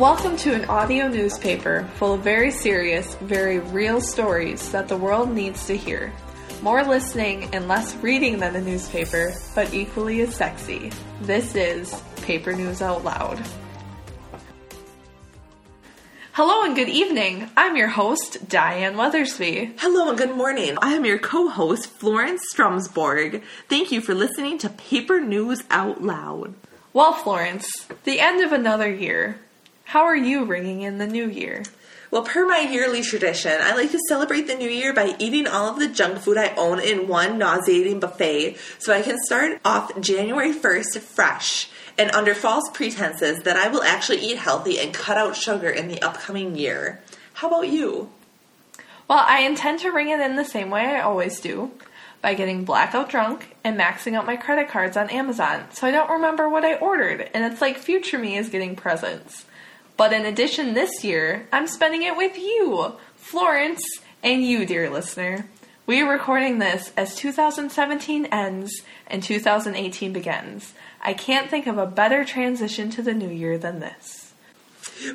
Welcome to an audio newspaper full of very serious, very real stories that the world needs to hear. More listening and less reading than a newspaper, but equally as sexy. This is Paper News Out Loud. Hello and good evening. I'm your host, Diane Weathersby. Hello and good morning. I am your co-host, Florence Strumsborg. Thank you for listening to Paper News Out Loud. Well, Florence, the end of another year. How are you ringing in the new year? Well, per my yearly tradition, I like to celebrate the new year by eating all of the junk food I own in one nauseating buffet so I can start off January 1st fresh and under false pretenses that I will actually eat healthy and cut out sugar in the upcoming year. How about you? Well, I intend to ring it in the same way I always do by getting blackout drunk and maxing out my credit cards on Amazon so I don't remember what I ordered and it's like future me is getting presents. But in addition, this year, I'm spending it with you, Florence, and you, dear listener. We are recording this as 2017 ends and 2018 begins. I can't think of a better transition to the new year than this.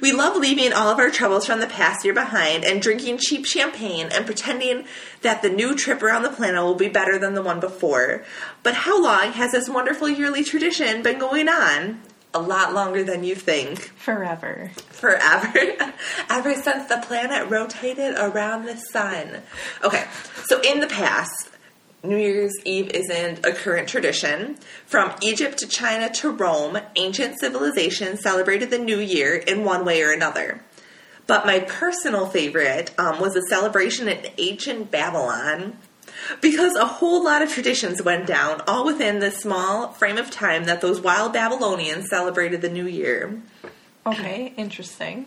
We love leaving all of our troubles from the past year behind and drinking cheap champagne and pretending that the new trip around the planet will be better than the one before. But how long has this wonderful yearly tradition been going on? A lot longer than you think. Forever. Forever. Ever since the planet rotated around the sun. Okay, so in the past, New Year's Eve isn't a current tradition. From Egypt to China to Rome, ancient civilizations celebrated the New Year in one way or another. But my personal favorite um, was a celebration in ancient Babylon because a whole lot of traditions went down, all within the small frame of time that those wild Babylonians celebrated the New Year. Okay, interesting.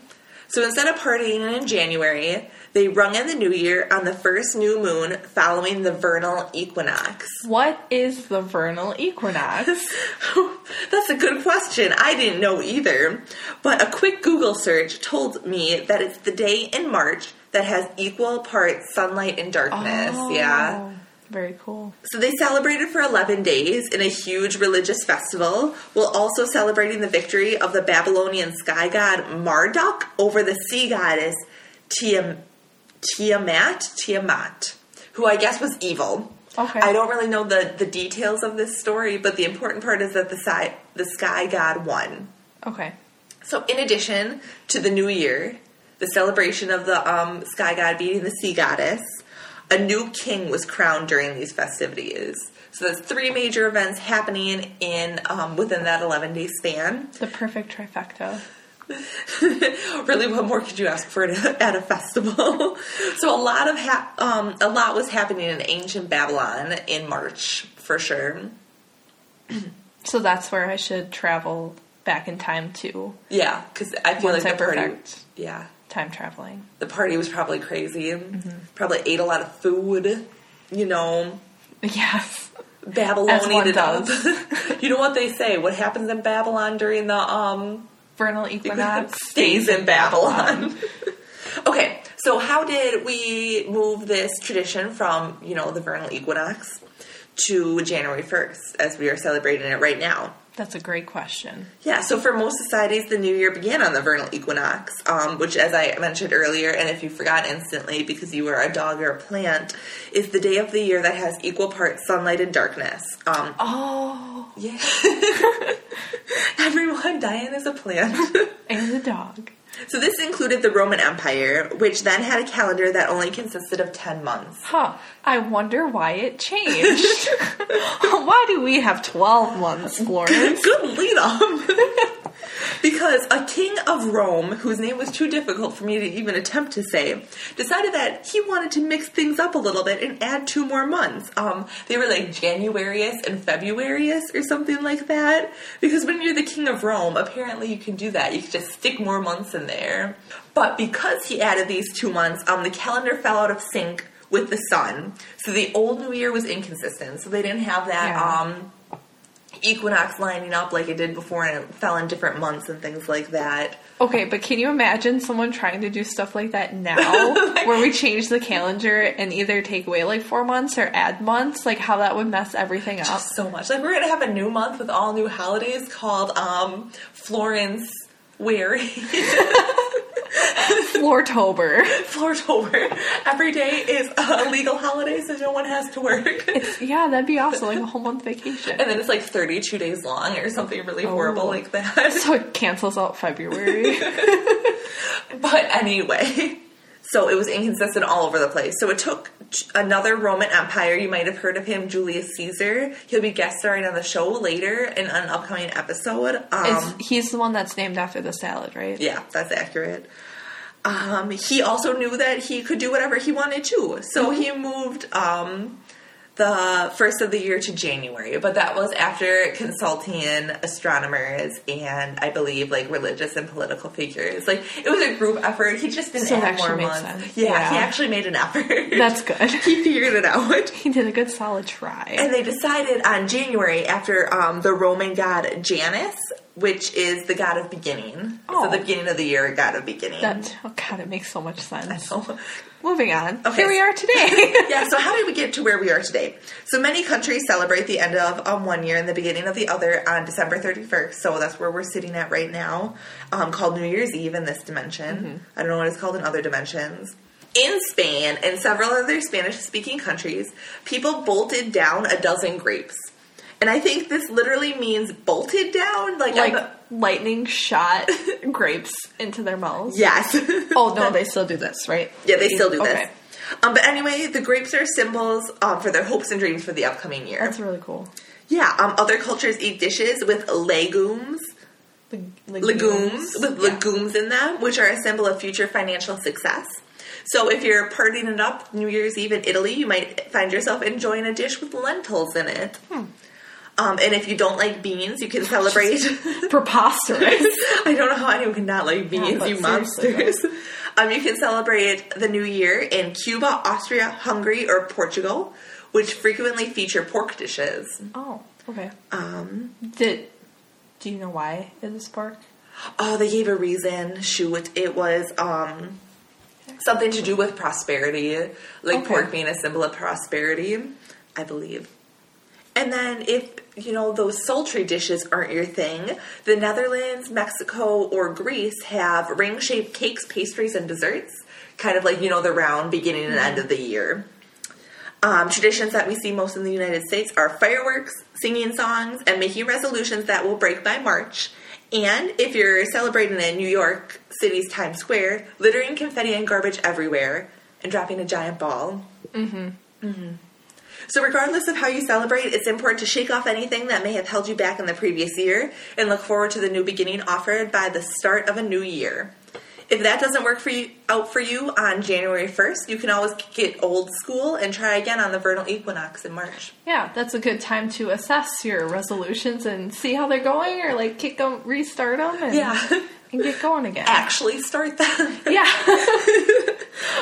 So instead of partying in January, they rung in the new year on the first new moon following the vernal equinox. What is the vernal equinox? That's a good question. I didn't know either. But a quick Google search told me that it's the day in March that has equal parts sunlight and darkness. Oh, Yeah. Very cool. So they celebrated for 11 days in a huge religious festival, while also celebrating the victory of the Babylonian sky god Marduk over the sea goddess Tiam- Tiamat, Tiamat, who I guess was evil. Okay. I don't really know the, the details of this story, but the important part is that the, sky, the sky god won. Okay. So, in addition to the new year, the celebration of the um, sky god beating the sea goddess, a new king was crowned during these festivities. So there's three major events happening in um, within that 11 day span. The perfect trifecta. really, what more could you ask for at a, festival? so a lot of ha- um, a lot was happening in ancient Babylon in March for sure. So that's where I should travel back in time to Yeah, because I feel like I the party. perfect. Yeah, time traveling. the party was probably crazy. Probably ate a lot of food. You know, Yes. Babylonian one up. you know what they say? What happens in Babylon during the um Vernal equinox stays in Babylon. okay, so how did we move this tradition from you know the vernal equinox to January first, as we are celebrating it right now? That's a great question. Yeah, so for most societies, the new year began on the vernal equinox, um, which, as I mentioned earlier, and if you forgot instantly because you were a dog or a plant, is the day of the year that has equal parts sunlight and darkness. Um, Oh, yeah. Everyone, Diane is a plant. and a dog. So this included the Roman Empire, which then had a calendar that only consisted of 10 months. Huh. I wonder why it changed. why do we have 12 months, Florence? Good lead up. because a king of Rome, whose name was too difficult for me to even attempt to say, decided that he wanted to mix things up a little bit and add two more months. Um, they were like Januarius and Februarius or something like that. Because when you're the king of Rome, apparently you can do that. You can just stick more months in there. But because he added these two months, um, the calendar fell out of sync with the sun. So the old New Year was inconsistent. So they didn't have that. Yeah. Um, equinox lining up like it did before and it fell in different months and things like that. Okay, but can you imagine someone trying to do stuff like that now? where we change the calendar and either take away like four months or add months? Like how that would mess everything up. So much. Like we're gonna have a new month with all new holidays called um Florence wearing Floortober. Floortober. Every day is a legal holiday, so no one has to work. Yeah, that'd be awesome. Like a whole month vacation. And then it's like 32 days long or something really Oh. horrible like that. So it cancels out February. But anyway, so it was inconsistent all over the place. So it took another Roman Empire. You might have heard of him, Julius Caesar. He'll be guest starring on the show later in an upcoming episode. Um, he's the one that's named after the salad, right? yeah, that's accurate. Um, he also knew that he could do whatever he wanted to. So he moved um, the first of the year to January, but that was after consulting astronomers and I believe like religious and political figures. Like it was a group effort. He just didn't So add more months. Yeah, Yeah. he actually made an effort. That's good. he figured it out. He did a good solid try. And they decided on January after um, the Roman god Janus, which is the god of beginning. Oh. So the beginning of the year, god of beginning. That, oh god, it makes so much sense. Moving on. Okay. Here we are today. yeah, so how did we get to where we are today? So many countries celebrate the end of um, one year and the beginning of the other on December 31st. So that's where we're sitting at right now, um, called New Year's Eve in this dimension. I don't know what it's called in other dimensions. In Spain and several other Spanish speaking countries, people bolted down a dozen grapes. And I think this literally means bolted down. Like, like I'm- lightning shot grapes into their mouths. yes. Oh no, they still do this, right? Yeah, they still do this. Okay. Um, but anyway, the grapes are symbols um, for their hopes and dreams for the upcoming year. That's really cool. Yeah, um, other cultures eat dishes with legumes, Leg- legumes with Yeah. legumes in them, which are a symbol of future financial success. So if you're partying it up New Year's Eve in Italy, you might find yourself enjoying a dish with lentils in it. Hmm. Um, and if you don't like beans, you can celebrate. Preposterous. I don't know how anyone can not like beans, but you monsters. Um, you can celebrate the new year in Cuba, Austria, Hungary, or Portugal, which frequently feature pork dishes. oh, okay. Um, Did do you know why it is pork? oh, they gave a reason. Shoot, it was um, something to do with prosperity, like Okay. pork being a symbol of prosperity, I believe. And then, if you know those sultry dishes aren't your thing, the Netherlands, Mexico, or Greece have ring-shaped cakes, pastries, and desserts, kind of like you know the round beginning and end of the year. Um, traditions that we see most in the United States are fireworks, singing songs, and making resolutions that will break by March. And if you're celebrating in New York City's Times Square, littering confetti and garbage everywhere, and dropping a giant ball. Mm-hmm. So, regardless of how you celebrate, it's important to shake off anything that may have held you back in the previous year and look forward to the new beginning offered by the start of a new year. If that doesn't work for you, out for you on January 1st, you can always get old school and try again on the vernal equinox in March. Yeah, that's a good time to assess your resolutions and see how they're going, or like kick them, restart them, and, and get going again. Actually, start them. Yeah.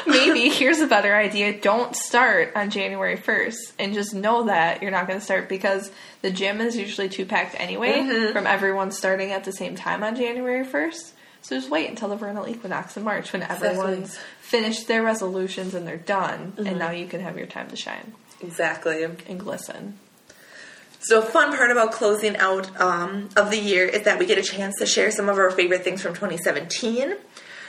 Maybe here's a better idea. Don't start on January 1st and just know that you're not going to start because the gym is usually too packed anyway from everyone starting at the same time on January 1st. So just wait until the vernal equinox in March when everyone's finished their resolutions and they're done and now you can have your time to shine Exactly. and glisten. So, a fun part about closing out um, of the year is that we get a chance to share some of our favorite things from 2017.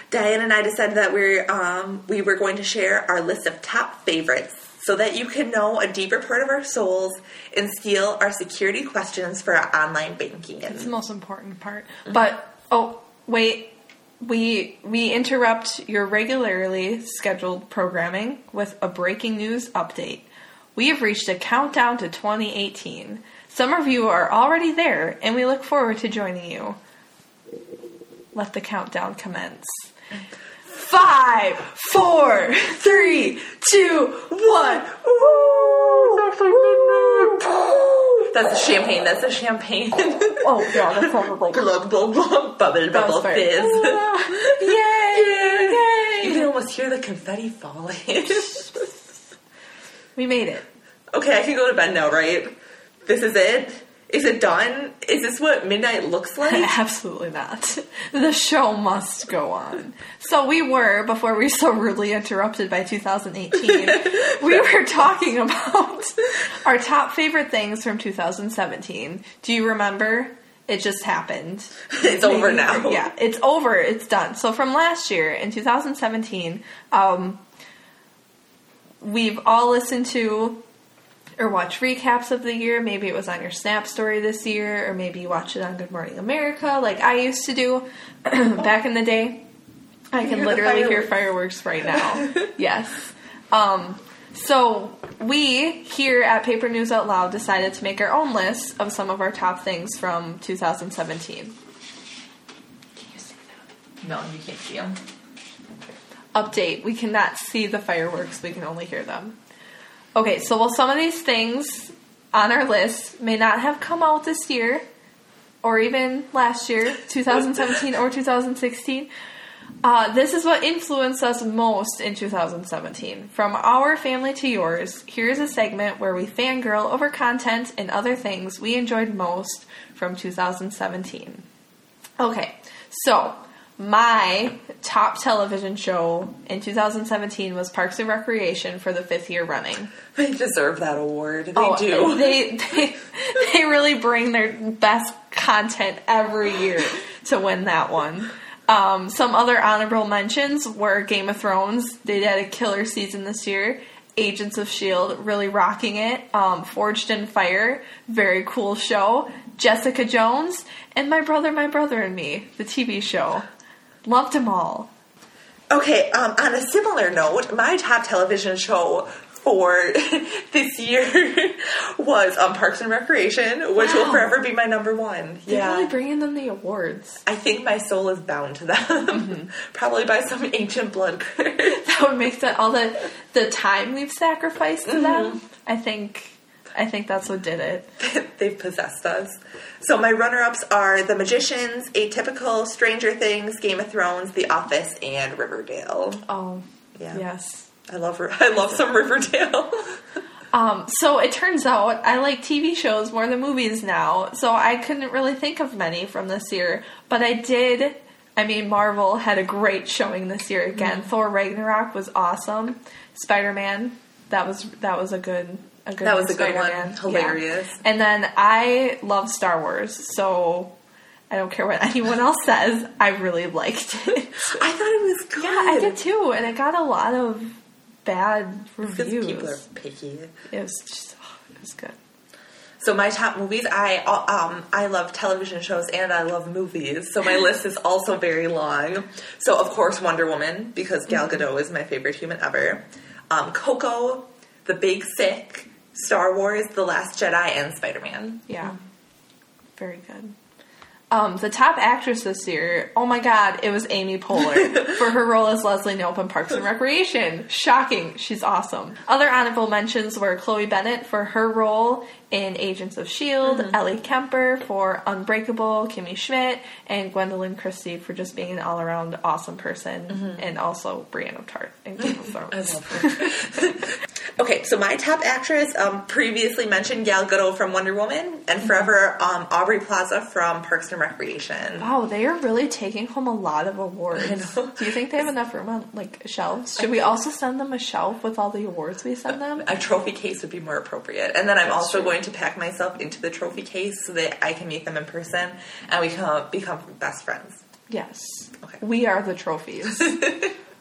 Diane and I decided that we're um, we were going to share our list of top favorites so that you can know a deeper part of our souls and steal our security questions for our online banking. It's the most important part. But oh, wait. We we interrupt your regularly scheduled programming with a breaking news update. We have reached a countdown to 2018. Some of you are already there, and we look forward to joining you. Let the countdown commence. Five, four, three, two, one. That's the champagne. That's the champagne. Oh yeah, that sounded like glug glug glug. Bubble bubble was very- fizz. Yay! You can almost hear the confetti falling. We made it. okay, I can go to bed now, right? This is it. Is it done? Is this what midnight looks like? Absolutely not. The show must go on. So we were, before we were so rudely interrupted by 2018, we were talking about our top favorite things from 2017. Do you remember? It just happened. It's over now. Yeah, it's over. It's done. So from last year in 2017, um, we've all listened to or watch recaps of the year. Maybe it was on your Snap story this year, or maybe you watched it on Good Morning America, like I used to do back in the day. I can hear literally hear fireworks. fireworks right now. yes. Um, so we here at Paper News Out Loud decided to make our own list of some of our top things from 2017. Can you see that? No, you can't see them. Update: We cannot see the fireworks; we can only hear them. Okay, so while some of these things on our list may not have come out this year, or even last year, 2017 or 2016, uh, this is what influenced us most in 2017. From our family to yours, here's a segment where we fangirl over content and other things we enjoyed most from 2017. Okay, so my top television show in 2017 was Parks and Recreation for the fifth year running. They deserve that award. They Oh, do. They, they they really bring their best content every year to win that one. Um, some other honorable mentions were Game of Thrones. They had a killer season this year. Agents of Shield, really rocking it. Um, Forged in Fire, very cool show. Jessica Jones and My Brother, My Brother and Me, the TV show. Loved them all. Okay, um, on a similar note, my top television show for this year was um, Parks and Recreation, which will forever be my number one. They're yeah. really bringing them the awards. I think my soul is bound to them, Mm-hmm. probably by some ancient blood curse. that would make sense. All the the time we've sacrificed to them. I think I think that's what did it. They've possessed us. So my runner-ups are The Magicians, Atypical, Stranger Things, Game of Thrones, The Office, and Riverdale. Oh, Yeah. yes. I love I love some Riverdale. Um, so it turns out I like TV shows more than movies now. So I couldn't really think of many from this year, but I did. I mean, Marvel had a great showing this year again. Thor Ragnarok was awesome. Spider Man, that was that was a good a good That was a good one. Spider-Man. Yeah. Hilarious. And then I love Star Wars, so I don't care what anyone else says. I really liked it. I thought it was good. yeah, I did too, and it got a lot of bad Because reviews. people are picky. It was just, oh, it was good. So my top movies, I um I love television shows and I love movies. So my list is also very long. So of course Wonder Woman because Gal Gadot is my favorite human ever. Um, Coco, The Big Sick, Star Wars, The Last Jedi, and Spider Man. Yeah. Very good. Um, the top actress this year, oh my god, it was Amy Poehler for her role as Leslie Knope in Parks and Recreation. Shocking, she's awesome. Other honorable mentions were Chloe Bennet for her role in Agents of S.H.I.E.L.D., Ellie Kemper for Unbreakable, Kimmy Schmidt, and Gwendoline Christie for just being an all around awesome person, and also Brienne of Tarth in Game of Thrones. Okay, so my top actress, um, previously mentioned Gal Gadot from Wonder Woman, and forever um, Aubrey Plaza from Parks and Recreation. Wow, they are really taking home a lot of awards. Do you think they have enough room on like shelves? Should we also send them a shelf with all the awards we send them? A trophy case would be more appropriate. And then I'm That's also true. going to pack myself into the trophy case so that I can meet them in person and we can become best friends. Yes. Okay. We are the trophies.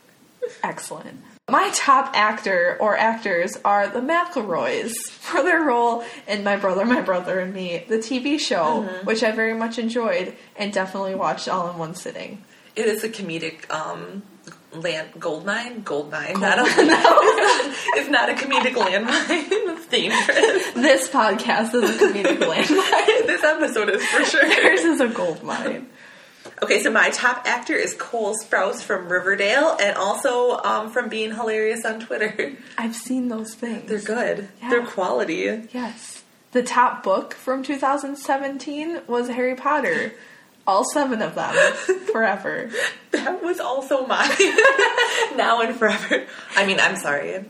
Excellent. My top actor or actors are the McElroys for their role in My Brother, My Brother and Me, the TV show, Mm-hmm. which I very much enjoyed and definitely watched all in one sitting. It is a comedic um, land gold mine. Gold mine. Not a, it's not a comedic landmine. It's dangerous. This podcast is a comedic landmark. this episode is for sure. Theirs is a gold mine. Okay, so my top actor is Cole Sprouse from Riverdale and also um, from being hilarious on Twitter. I've seen those things. They're good. Yeah. They're quality. Yes. The top book from 2017 was Harry Potter. All seven of them. Forever. That was also mine. now and forever. I mean, I'm sorry.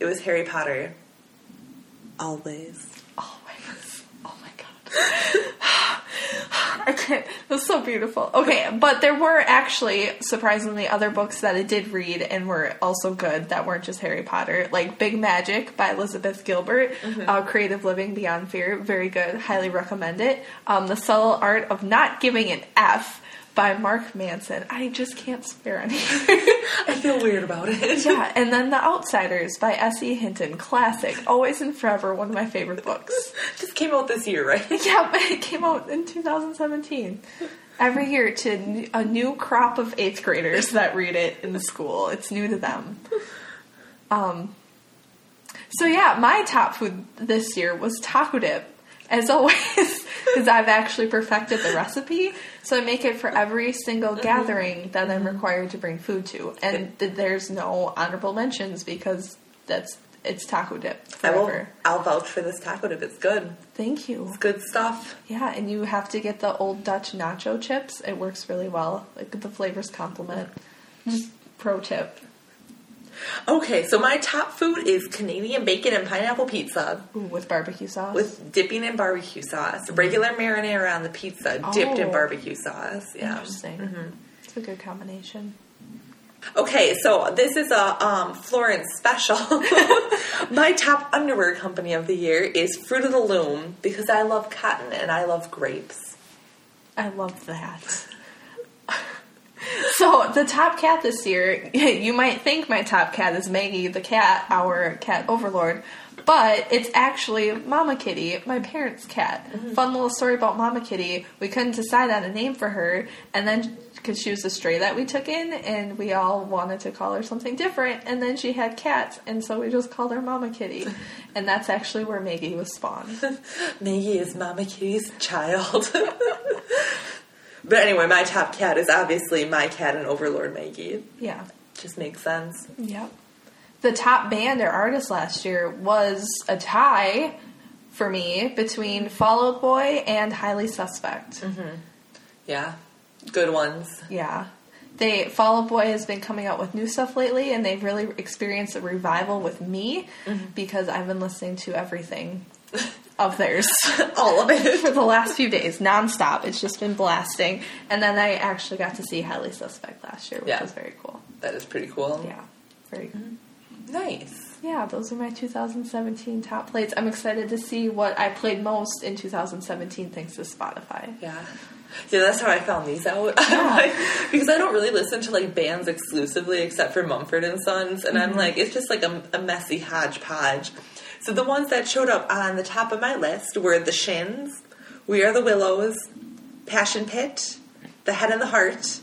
It was Harry Potter. Always. Always. Oh my god. I can't. It was so beautiful. Okay, but there were actually surprisingly other books that I did read and were also good that weren't just Harry Potter, like Big Magic by Elizabeth Gilbert, uh, Creative Living Beyond Fear, very good. Highly recommend it. Um, the Subtle Art of Not Giving an F by Mark Manson. I just can't swear anymore. I feel weird about it. yeah, and then The Outsiders by S.E. Hinton, classic, always and forever, one of my favorite books. Just came out this year, right? Yeah, but it came out in 2017. Every year to a new crop of eighth graders that read it in the school. It's new to them. Um, so yeah, my top food this year was taco dip, as always, because I've actually perfected the recipe. So I make it for every single mm-hmm. gathering that I'm mm-hmm. required to bring food to, and th- there's no honorable mentions because that's it's taco dip I will. I'll vouch for this taco dip. It's good. Thank you. It's good stuff. Yeah, and you have to get the old Dutch nacho chips. It works really well. Like the flavors complement. Just pro tip. Okay, so my top food is Canadian bacon and pineapple pizza Ooh, with barbecue sauce. with dipping in barbecue sauce. Regular marinara on the pizza, dipped in Oh. barbecue sauce. Yeah. Interesting. It's a good combination. Okay, so this is a um, Florence special. My top underwear company of the year is Fruit of the Loom because I love cotton and I love grapes. I love that. so the top cat this year, you might think my top cat is Maggie the cat, our cat overlord, but it's actually Mama Kitty, my parents' cat. Mm-hmm. Fun little story about Mama Kitty. We couldn't decide on a name for her, and then because she was a stray that we took in, and we all wanted to call her something different, and then she had cats, and so we just called her Mama Kitty, and that's actually where Maggie was spawned. Maggie is Mama Kitty's child. But anyway, my top cat is obviously my cat and Overlord Maggie. Yeah. Just makes sense. Yep. The top band or artist last year was a tie for me between Fall Out Boy and Highly Suspect. Mm-hmm. Yeah, good ones. Yeah. They Fall Out Boy has been coming out with new stuff lately and they've really experienced a revival with me mm-hmm. because I've been listening to everything of theirs All of it. for the last few days, nonstop. It's just been blasting. And then I actually got to see Highly Suspect last year, which Yeah. was very cool. That is pretty cool. Yeah. Very good. Nice. Yeah, those are my 2017 top plays. I'm excited to see what I played most in 2017 thanks to Spotify. Yeah. Yeah, that's how I found these out. Yeah. Like, because I don't really listen to like bands exclusively except for Mumford and Sons, and I'm mm-hmm. like, it's just like a, a messy hodgepodge. So the ones that showed up on the top of my list were The Shins, We Are the Willows, Passion Pit, The Head and the Heart,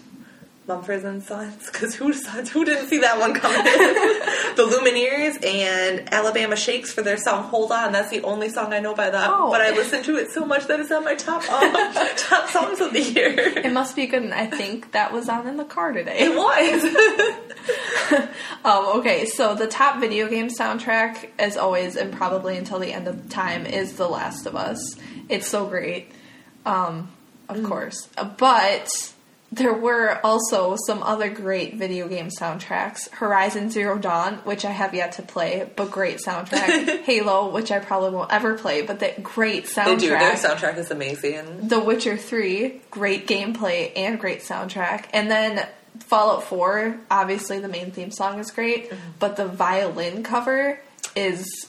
Mumford and Sons, because who, who didn't see that one coming? the Lumineers and Alabama Shakes for their song Hold On. That's the only song I know by them, Oh. but I listened to it so much that it's on my top um, top songs of the year. It must be good, and I think that was on in the car today. It was. Um, okay, so the top video game soundtrack, as always, and probably until the end of time, is The Last of Us. It's so great, um, of course. But there were also some other great video game soundtracks. Horizon Zero Dawn, which I have yet to play, but great soundtrack. Halo, which I probably won't ever play, but that great soundtrack. They do. Their soundtrack is amazing. The Witcher 3, great gameplay and great soundtrack. And then Fallout 4, obviously the main theme song is great, mm-hmm. but the violin cover is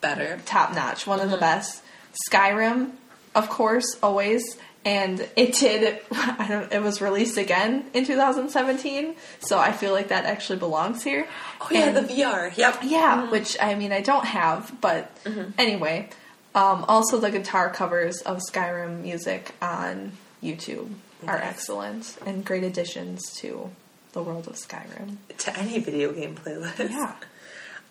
Better. top notch, one of the mm-hmm. best. Skyrim, of course, always. And it did, I don't, it was released again in 2017, so I feel like that actually belongs here. Oh yeah, And- the VR. Yep. yeah, which I mean I don't have, but anyway. Um, also, the guitar covers of Skyrim music on YouTube are excellent and great additions to the world of Skyrim. To any video game playlist. Yeah,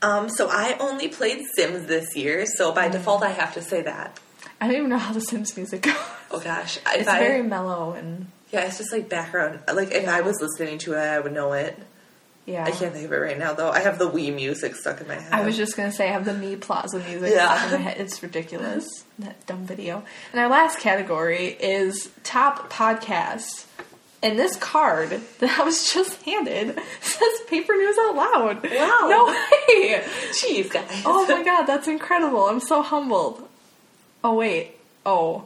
Um. So I only played Sims this year, so by default I have to say that. I don't even know how the Sims music goes. Oh gosh, if It's I, very mellow and yeah, it's just like background. Like if I was listening to it, I would know it. yeah. I can't think of it right now though. I have the Wii music stuck in my head. I was just gonna say I have the Mii Plaza music Yeah. stuck in my head. It's ridiculous. That dumb video. And our last category is top podcast. And this card that I was just handed says paper news out loud. Wow. No way. Jeez, guys. Oh my god, that's incredible. I'm so humbled. Oh wait. Oh.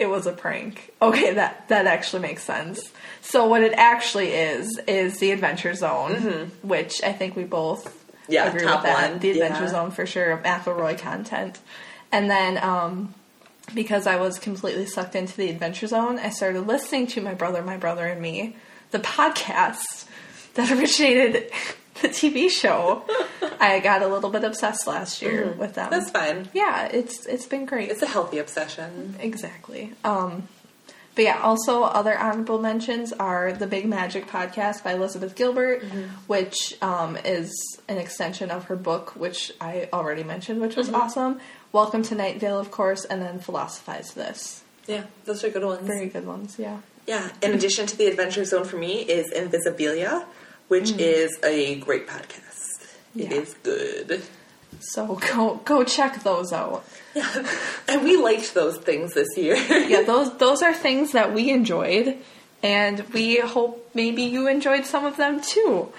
It was a prank. Okay, that that actually makes sense. So what it actually is is the Adventure Zone, which I think we both Mm-hmm. Yeah, agree with that. one. The Adventure Yeah. Zone for sure, McElroy content, and then um, because I was completely sucked into the Adventure Zone, I started listening to my brother, my brother, and me, the podcast that originated the TV show. I got a little bit obsessed last year with them. Mm-hmm. That's fine. yeah, it's it's been great. It's a healthy obsession. Exactly. Um, but yeah, also other honorable mentions are the Big Magic podcast by Elizabeth Gilbert, which um, is an extension of her book, which I already mentioned, which was awesome. Welcome to Night Vale, of course, and then Philosophize This. Yeah, those are good ones. Very good ones, yeah. Yeah. In addition to the Adventure Zone for me is Invisibilia, which mm. is a great podcast. It Yeah. is good. So go go check those out. Yeah. And we liked those things this year. Yeah, those those are things that we enjoyed, and we hope maybe you enjoyed some of them too.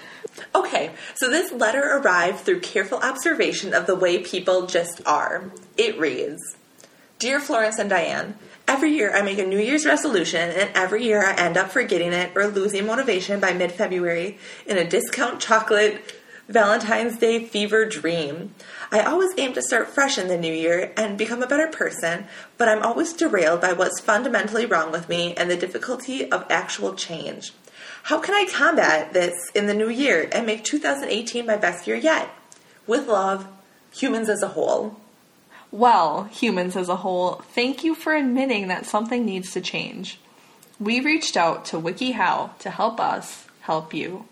Okay, so this letter arrived through careful observation of the way people just are. It reads Dear Florence and Diane, every year I make a New Year's resolution, and every year I end up forgetting it or losing motivation by mid February in a discount chocolate Valentine's Day fever dream. I always aim to start fresh in the new year and become a better person, but I'm always derailed by what's fundamentally wrong with me and the difficulty of actual change. How can I combat this in the new year and make 2018 my best year yet? With love, humans as a whole. Well, humans as a whole, thank you for admitting that something needs to change. We reached out to WikiHow to help us help you.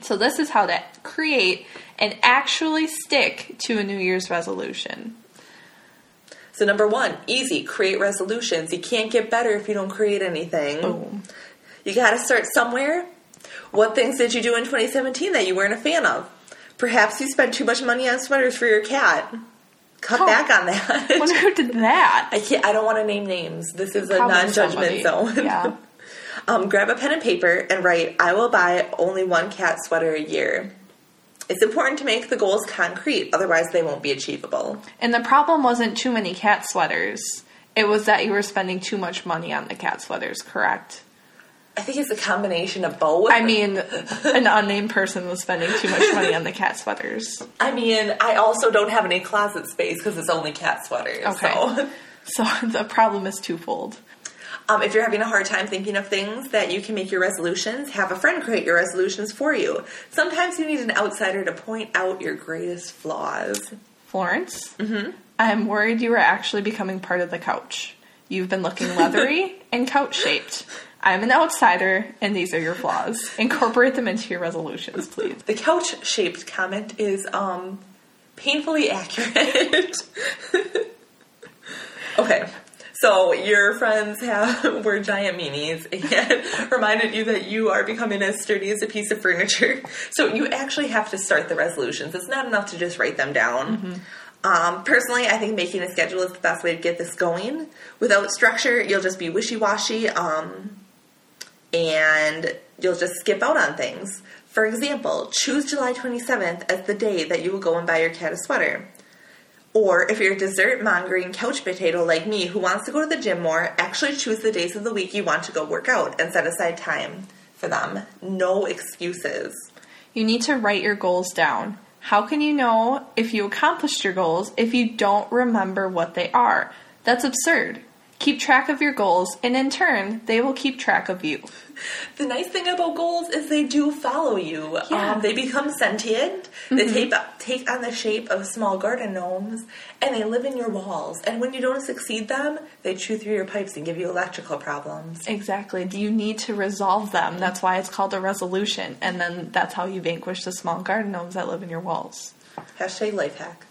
So, this is how to create and actually stick to a New Year's resolution. So, number one, easy, create resolutions. You can't get better if you don't create anything. Boom. You gotta start somewhere. What things did you do in 2017 that you weren't a fan of? Perhaps you spent too much money on sweaters for your cat. Cut Oh. back on that. Wonder who did that? I can't. I don't want to name names. This is a Probably non-judgment somebody. zone. Yeah. um, grab a pen and paper and write. I will buy only one cat sweater a year. It's important to make the goals concrete, otherwise they won't be achievable. And the problem wasn't too many cat sweaters, it was that you were spending too much money on the cat sweaters, correct? I think it's a combination of both. I mean, an unnamed person was spending too much money on the cat sweaters. I mean, I also don't have any closet space because it's only cat sweaters. Okay. So. So the problem is twofold. Um, if you're having a hard time thinking of things that you can make your resolutions, have a friend create your resolutions for you. Sometimes you need an outsider to point out your greatest flaws. Florence, mm-hmm. I'm worried you are actually becoming part of the couch. You've been looking leathery and couch shaped. I'm an outsider, and these are your flaws. Incorporate them into your resolutions, please. The couch shaped comment is um, painfully accurate. okay. So your friends have were giant meanies and reminded you that you are becoming as sturdy as a piece of furniture. So you actually have to start the resolutions. It's not enough to just write them down. Um, personally, I think making a schedule is the best way to get this going. Without structure, you'll just be wishy washy. Um, and you'll just skip out on things. For example, choose July 27th as the day that you will go and buy your cat a sweater. Or if you're a dessert mongering couch potato like me who wants to go to the gym more, actually choose the days of the week you want to go work out and set aside time for them. No excuses. You need to write your goals down. How can you know if you accomplished your goals if you don't remember what they are? That's absurd. Keep track of your goals, and in turn, they will keep track of you. The nice thing about goals is they do follow you. Yeah. Um, they become sentient. They take, take on the shape of small garden gnomes, and they live in your walls. And when you don't succeed them, they chew through your pipes and give you electrical problems. Exactly. You need to resolve them. That's why it's called a resolution. And then that's how you vanquish the small garden gnomes that live in your walls. Hashtag life hack.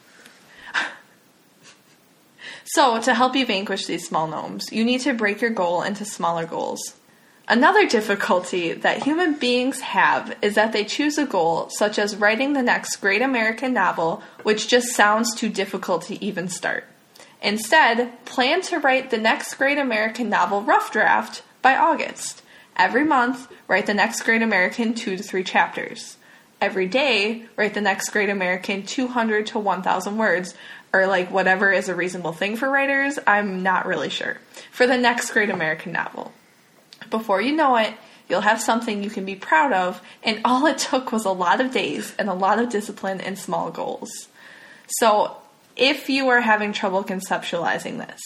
So, to help you vanquish these small gnomes, you need to break your goal into smaller goals. Another difficulty that human beings have is that they choose a goal, such as writing the next great American novel, which just sounds too difficult to even start. Instead, plan to write the next great American novel rough draft by August. Every month, write the next great American two to three chapters. every day write the next great American 200 to 1,000 words, or like whatever is a reasonable thing for writers. I'm not really sure. For the next great American novel. Before you know it, you'll have something you can be proud of, and all it took was a lot of days and a lot of discipline and small goals. So, if you are having trouble conceptualizing this,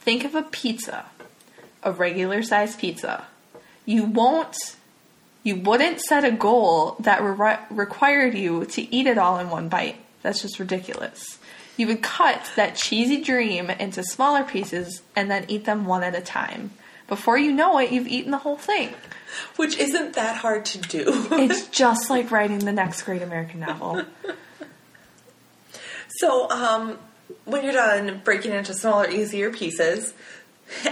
think of a pizza, a regular sized pizza. You won't, you wouldn't set a goal that re- required you to eat it all in one bite. That's just ridiculous. You would cut that cheesy dream into smaller pieces and then eat them one at a time. Before you know it, you've eaten the whole thing. Which isn't that hard to do. It's just like writing the next great American novel. so, um, when you're done breaking into smaller, easier pieces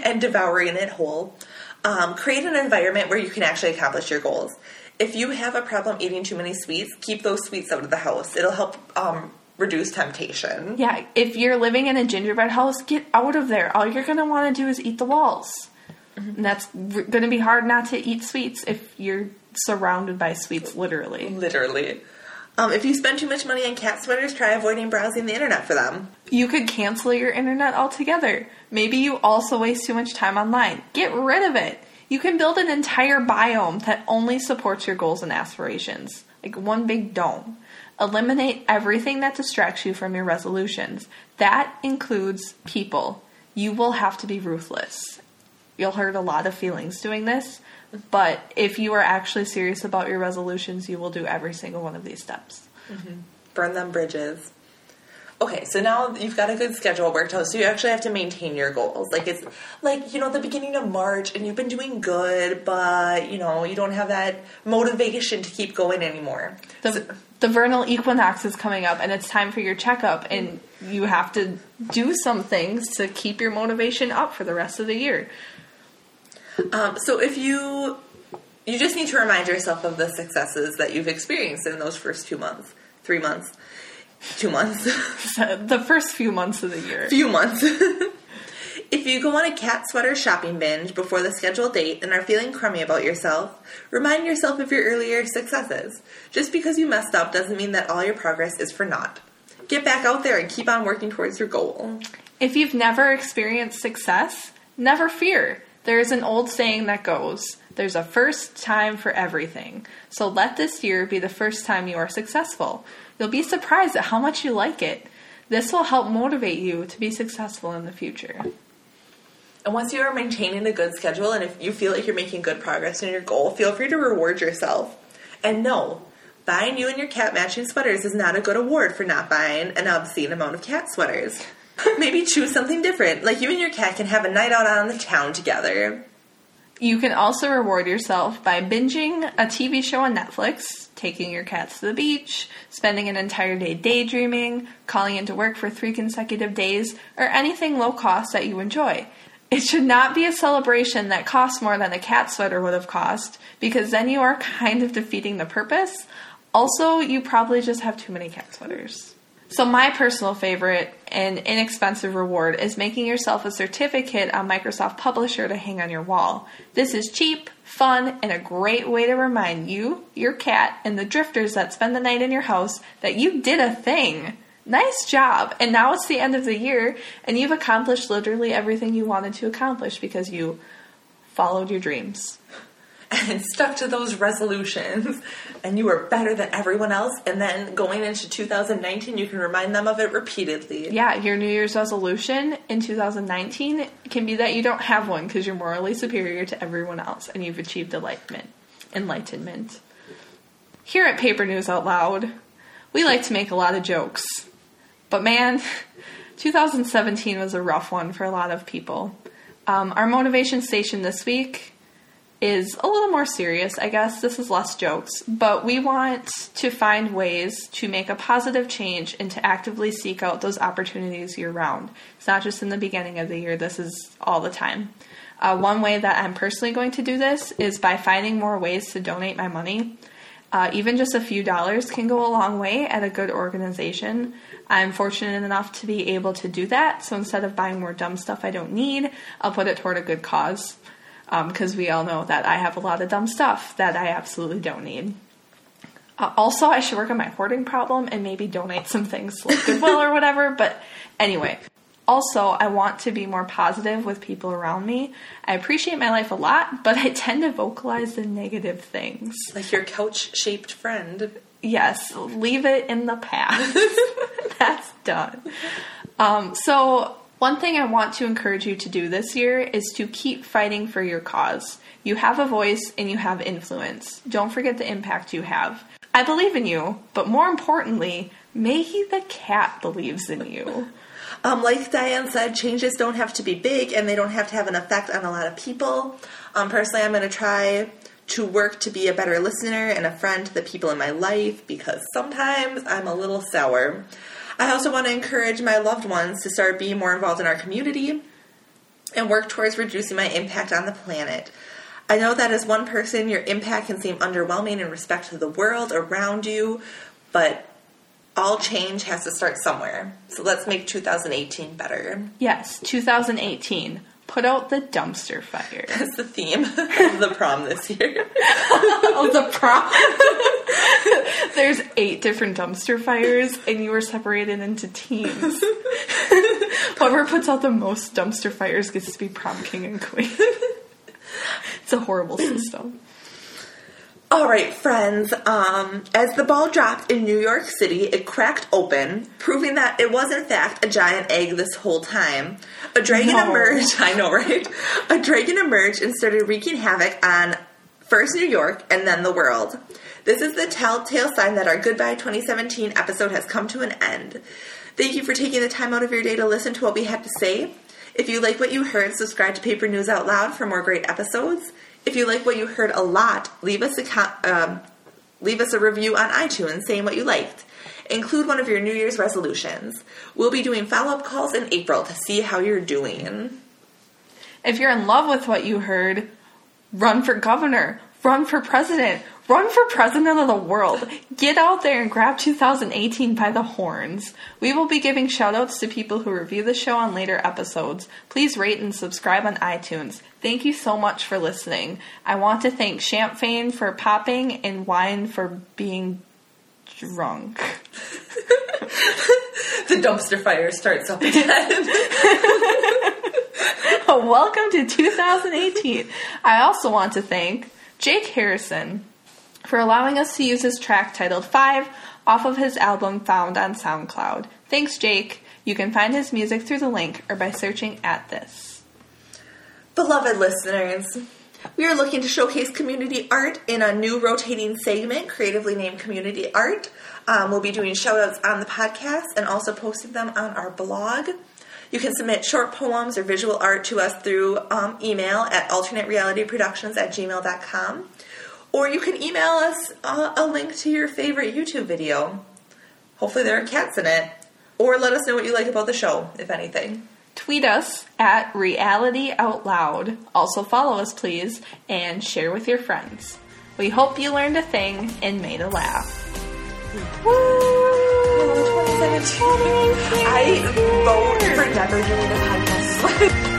and devouring it whole, um, create an environment where you can actually accomplish your goals. If you have a problem eating too many sweets, keep those sweets out of the house. It'll help um, reduce temptation. Yeah, if you're living in a gingerbread house, get out of there. All you're going to want to do is eat the walls. Mm-hmm. And that's r- going to be hard not to eat sweets if you're surrounded by sweets, literally. Literally. Um, if you spend too much money on cat sweaters, try avoiding browsing the internet for them. You could cancel your internet altogether. Maybe you also waste too much time online. Get rid of it. You can build an entire biome that only supports your goals and aspirations, like one big dome. Eliminate everything that distracts you from your resolutions. That includes people. You will have to be ruthless. You'll hurt a lot of feelings doing this, but if you are actually serious about your resolutions, you will do every single one of these steps. Mm-hmm. Burn them bridges. Okay, so now you've got a good schedule worked out, so you actually have to maintain your goals. Like it's like, you know, the beginning of March and you've been doing good, but you know, you don't have that motivation to keep going anymore. The, so, the vernal equinox is coming up and it's time for your checkup and you have to do some things to keep your motivation up for the rest of the year. Um, so if you you just need to remind yourself of the successes that you've experienced in those first two months, three months, two months, the first few months of the year. Few months. if you go on a cat sweater shopping binge before the scheduled date and are feeling crummy about yourself, remind yourself of your earlier successes. Just because you messed up doesn't mean that all your progress is for naught. Get back out there and keep on working towards your goal. If you've never experienced success, never fear. There is an old saying that goes, There's a first time for everything. So let this year be the first time you are successful. You'll be surprised at how much you like it. This will help motivate you to be successful in the future. And once you are maintaining a good schedule and if you feel like you're making good progress in your goal, feel free to reward yourself. And no, buying you and your cat matching sweaters is not a good award for not buying an obscene amount of cat sweaters. Maybe choose something different. Like you and your cat can have a night out on the town together. You can also reward yourself by binging a TV show on Netflix, taking your cats to the beach, spending an entire day daydreaming, calling into work for three consecutive days, or anything low cost that you enjoy. It should not be a celebration that costs more than a cat sweater would have cost, because then you are kind of defeating the purpose. Also, you probably just have too many cat sweaters. So, my personal favorite and inexpensive reward is making yourself a certificate on Microsoft Publisher to hang on your wall. This is cheap, fun, and a great way to remind you, your cat, and the drifters that spend the night in your house that you did a thing. Nice job! And now it's the end of the year, and you've accomplished literally everything you wanted to accomplish because you followed your dreams and stuck to those resolutions. And you were better than everyone else. And then going into 2019 you can remind them of it repeatedly. Yeah your new year's resolution in 2019 can be that you don't have one because you're morally superior to everyone else and you've achieved enlightenment enlightenment. Here at paper news out loud. We like to make a lot of jokes. But man 2017 was a rough one for a lot of people. Um, our motivation station this week is a little more serious, I guess. This is less jokes, but we want to find ways to make a positive change and to actively seek out those opportunities year round. It's not just in the beginning of the year, this is all the time. Uh, one way that I'm personally going to do this is by finding more ways to donate my money. Uh, even just a few dollars can go a long way at a good organization. I'm fortunate enough to be able to do that, so instead of buying more dumb stuff I don't need, I'll put it toward a good cause because um, we all know that I have a lot of dumb stuff that I absolutely don't need. Uh, also, I should work on my hoarding problem and maybe donate some things to like Goodwill or whatever. But anyway, also, I want to be more positive with people around me. I appreciate my life a lot, but I tend to vocalize the negative things. Like your couch shaped friend. Yes, leave it in the past. That's done. Um, so, one thing I want to encourage you to do this year is to keep fighting for your cause. You have a voice and you have influence. Don't forget the impact you have. I believe in you, but more importantly, Maggie the cat believes in you. Um, like Diane said, changes don't have to be big and they don't have to have an effect on a lot of people. Um, personally, I'm going to try to work to be a better listener and a friend to the people in my life because sometimes I'm a little sour. I also want to encourage my loved ones to start being more involved in our community and work towards reducing my impact on the planet. I know that as one person, your impact can seem underwhelming in respect to the world around you, but all change has to start somewhere. So let's make 2018 better. Yes, 2018. Put out the dumpster fire. That's the theme of the prom this year. oh, the prom. There's eight different dumpster fires, and you were separated into teams. Whoever puts out the most dumpster fires gets to be prom king and queen. it's a horrible system. All right, friends. Um, as the ball dropped in New York City, it cracked open, proving that it was in fact a giant egg this whole time. A dragon No. emerged. I know, right? A dragon emerged and started wreaking havoc on first New York and then the world. This is the telltale sign that our Goodbye 2017 episode has come to an end. Thank you for taking the time out of your day to listen to what we had to say. If you like what you heard, subscribe to Paper News Out Loud for more great episodes. If you like what you heard a lot, leave us a um, leave us a review on iTunes saying what you liked. Include one of your New Year's resolutions. We'll be doing follow up calls in April to see how you're doing. If you're in love with what you heard, run for governor, run for president, run for president of the world. Get out there and grab 2018 by the horns. We will be giving shoutouts to people who review the show on later episodes. Please rate and subscribe on iTunes. Thank you so much for listening. I want to thank Champagne for popping and Wine for being drunk. The dumpster fire starts up again. Welcome to 2018. I also want to thank Jake Harrison for allowing us to use his track titled 5 off of his album found on SoundCloud. Thanks, Jake. You can find his music through the link or by searching at this. Beloved listeners, we are looking to showcase community art in a new rotating segment, creatively named Community Art. Um, we'll be doing shout outs on the podcast and also posting them on our blog. You can submit short poems or visual art to us through um, email at alternaterealityproductions at gmail.com. Or you can email us uh, a link to your favorite YouTube video. Hopefully, there are cats in it. Or let us know what you like about the show, if anything. Tweet us at Reality Out Loud. Also follow us, please, and share with your friends. We hope you learned a thing and made a laugh. 2017. I vote for never doing a podcast.